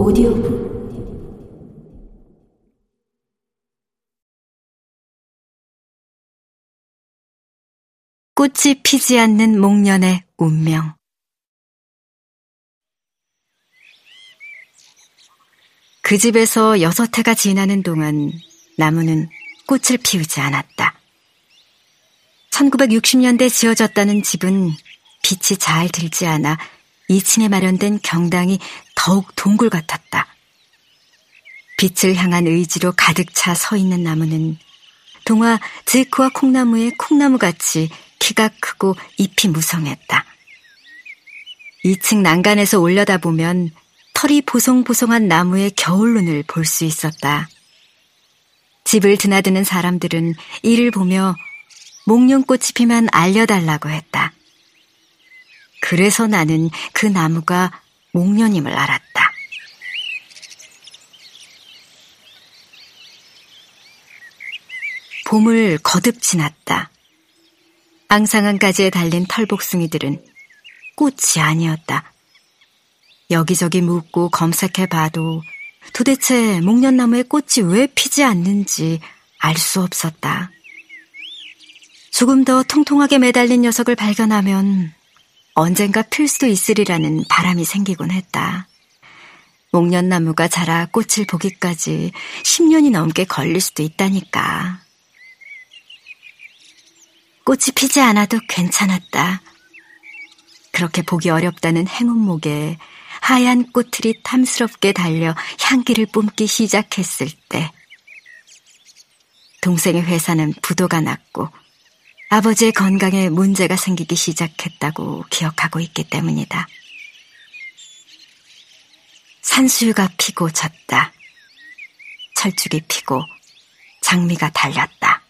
오디오북 꽃이 피지 않는 목련의 운명 그 집에서 여섯 해가 지나는 동안 나무는 꽃을 피우지 않았다. 1960년대 지어졌다는 집은 빛이 잘 들지 않아 2층에 마련된 경당이 더욱 동굴 같았다. 빛을 향한 의지로 가득 차 서 있는 나무는 동화 제크와 콩나무의 콩나무같이 키가 크고 잎이 무성했다. 2층 난간에서 올려다보면 털이 보송보송한 나무의 겨울눈을 볼 수 있었다. 집을 드나드는 사람들은 이를 보며 목련꽃이 피면 알려달라고 했다. 그래서 나는 그 나무가 목련임을 알았다. 봄을 거듭 지났다. 앙상한 가지에 달린 털복숭이들은 꽃이 아니었다. 여기저기 묻고 검색해 봐도 도대체 목련나무에 꽃이 왜 피지 않는지 알 수 없었다. 조금 더 통통하게 매달린 녀석을 발견하면 언젠가 필 수도 있으리라는 바람이 생기곤 했다. 목련나무가 자라 꽃을 보기까지 10년이 넘게 걸릴 수도 있다니까. 꽃이 피지 않아도 괜찮았다. 그렇게 보기 어렵다는 행운목에 하얀 꽃틀이 탐스럽게 달려 향기를 뿜기 시작했을 때 동생의 회사는 부도가 났고 아버지의 건강에 문제가 생기기 시작했다고 기억하고 있기 때문이다. 산수유가 피고 졌다. 철쭉이 피고 장미가 달렸다.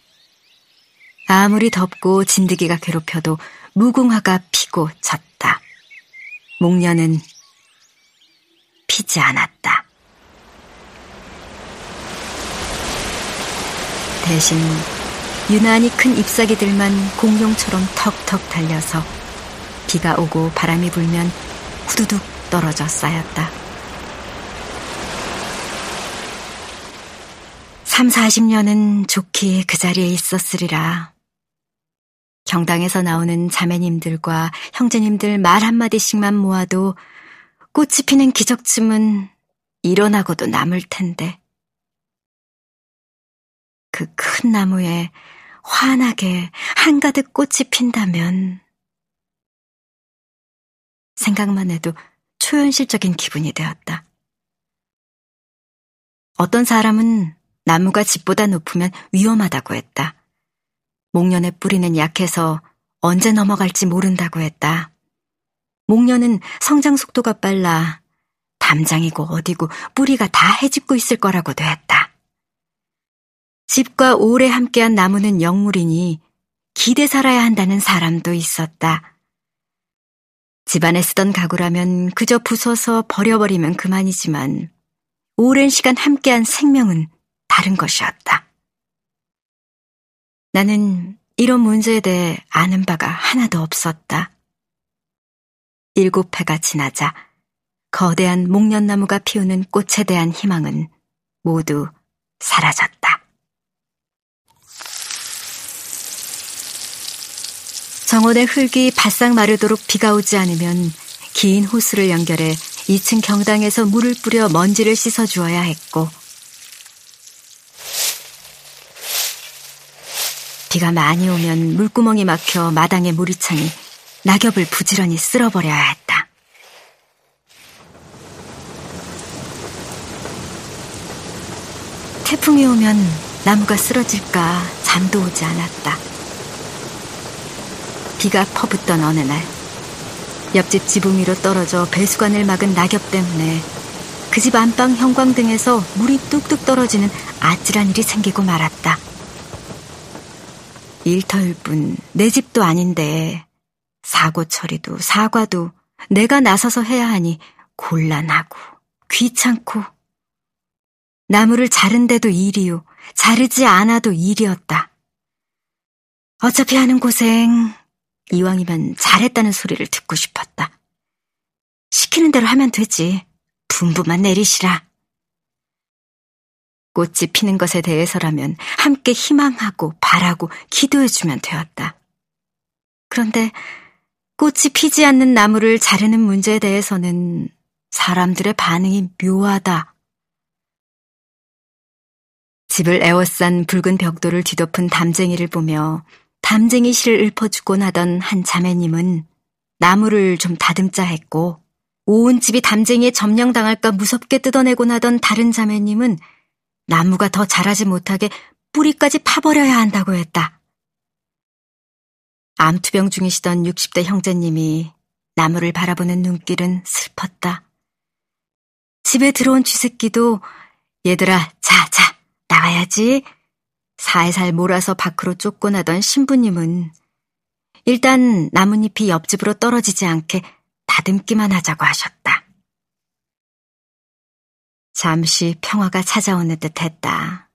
아무리 덥고 진드기가 괴롭혀도 무궁화가 피고 졌다. 목련은 피지 않았다. 대신 유난히 큰 잎사귀들만 공룡처럼 턱턱 달려서 비가 오고 바람이 불면 후두둑 떨어져 쌓였다. 3, 40년은 좋게 그 자리에 있었으리라. 경당에서 나오는 자매님들과 형제님들 말 한마디씩만 모아도 꽃이 피는 기적쯤은 일어나고도 남을 텐데. 그 큰 나무에 환하게 한가득 꽃이 핀다면 생각만 해도 초현실적인 기분이 되었다. 어떤 사람은 나무가 집보다 높으면 위험하다고 했다. 목련의 뿌리는 약해서 언제 넘어갈지 모른다고 했다. 목련은 성장 속도가 빨라 담장이고 어디고 뿌리가 다 해집고 있을 거라고도 했다. 집과 오래 함께한 나무는 영물이니 기대 살아야 한다는 사람도 있었다. 집안에 쓰던 가구라면 그저 부숴서 버려버리면 그만이지만 오랜 시간 함께한 생명은 다른 것이었다. 나는 이런 문제에 대해 아는 바가 하나도 없었다. 일곱 해가 지나자 거대한 목련나무가 피우는 꽃에 대한 희망은 모두 사라졌다. 정원의 흙이 바싹 마르도록 비가 오지 않으면 긴 호수를 연결해 2층 경당에서 물을 뿌려 먼지를 씻어 주어야 했고 비가 많이 오면 물구멍이 막혀 마당에 물이 차니 낙엽을 부지런히 쓸어버려야 했다. 태풍이 오면 나무가 쓰러질까 잠도 오지 않았다. 비가 퍼붓던 어느 날, 옆집 지붕 위로 떨어져 배수관을 막은 낙엽 때문에 그 집 안방 형광등에서 물이 뚝뚝 떨어지는 아찔한 일이 생기고 말았다. 일터일 뿐 내 집도 아닌데 사고 처리도 사과도 내가 나서서 해야 하니 곤란하고 귀찮고 나무를 자른데도 일이요 자르지 않아도 일이었다. 어차피 하는 고생 이왕이면 잘했다는 소리를 듣고 싶었다. 시키는 대로 하면 되지. 분부만 내리시라. 꽃이 피는 것에 대해서라면 함께 희망하고 바라고 기도해주면 되었다. 그런데 꽃이 피지 않는 나무를 자르는 문제에 대해서는 사람들의 반응이 묘하다. 집을 에워싼 붉은 벽돌을 뒤덮은 담쟁이를 보며 담쟁이 실을 읊어주곤 하던 한 자매님은 나무를 좀 다듬자 했고 온 집이 담쟁이에 점령당할까 무섭게 뜯어내곤 하던 다른 자매님은 나무가 더 자라지 못하게 뿌리까지 파버려야 한다고 했다. 암투병 중이시던 60대 형제님이 나무를 바라보는 눈길은 슬펐다. 집에 들어온 쥐새끼도 얘들아 자, 자, 나와야지. 살살 몰아서 밖으로 쫓고나던 신부님은 일단 나뭇잎이 옆집으로 떨어지지 않게 다듬기만 하자고 하셨다. 잠시 평화가 찾아오는 듯 했다.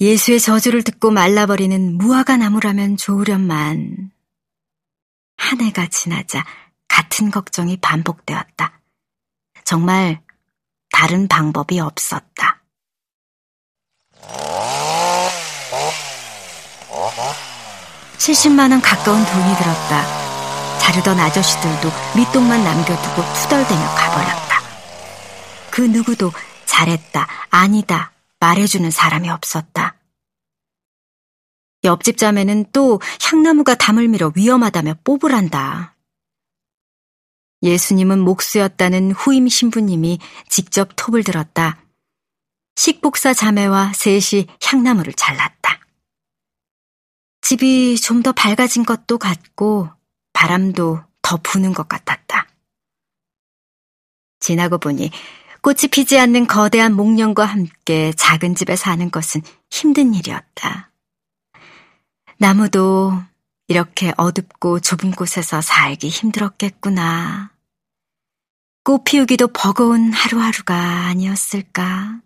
예수의 저주를 듣고 말라버리는 무화과 나무라면 좋으련만 한 해가 지나자 같은 걱정이 반복되었다. 정말 다른 방법이 없었다. (70만원) 가까운 돈이 들었다. 자르던 아저씨들도 밑동만 남겨두고 투덜대며 가버렸다. 그 누구도 잘했다, 아니다, 말해주는 사람이 없었다. 옆집 자매는 또 향나무가 담을 밀어 위험하다며 뽑으란다. 예수님은 목수였다는 후임 신부님이 직접 톱을 들었다. 식복사 자매와 셋이 향나무를 잘랐다. 집이 좀 더 밝아진 것도 같고 바람도 더 부는 것 같았다. 지나고 보니 꽃이 피지 않는 거대한 목련과 함께 작은 집에 사는 것은 힘든 일이었다. 나무도 이렇게 어둡고 좁은 곳에서 살기 힘들었겠구나. 꽃 피우기도 버거운 하루하루가 아니었을까.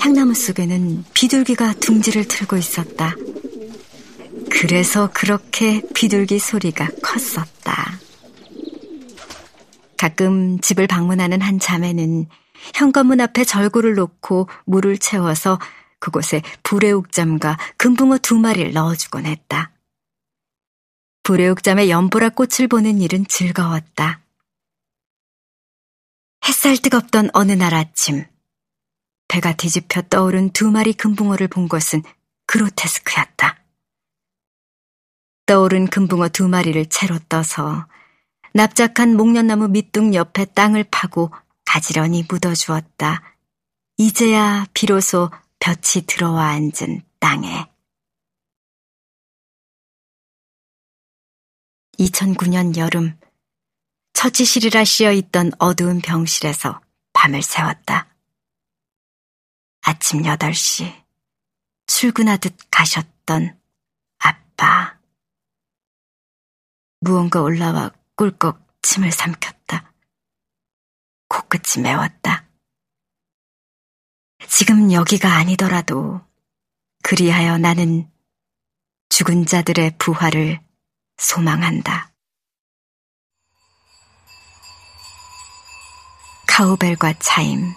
향나무 속에는 비둘기가 둥지를 틀고 있었다. 그래서 그렇게 비둘기 소리가 컸었다. 가끔 집을 방문하는 한 자매는 현관문 앞에 절구를 놓고 물을 채워서 그곳에 불의옥잠과 금붕어 두 마리를 넣어주곤 했다. 불의옥잠의 연보라 꽃을 보는 일은 즐거웠다. 햇살 뜨겁던 어느 날 아침, 배가 뒤집혀 떠오른 두 마리 금붕어를 본 것은 그로테스크였다. 떠오른 금붕어 두 마리를 채로 떠서 납작한 목련나무 밑둥 옆에 땅을 파고 가지런히 묻어주었다. 이제야 비로소 볕이 들어와 앉은 땅에. 2009년 여름, 처치실이라 씌어 있던 어두운 병실에서 밤을 새웠다. 아침 8시, 출근하듯 가셨던 아빠. 무언가 올라와 꿀꺽 침을 삼켰다. 코끝이 매웠다. 지금 여기가 아니더라도 그리하여 나는 죽은 자들의 부활을 소망한다. 카우벨과 차임,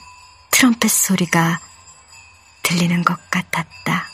트럼펫 소리가 들리는 것 같았다.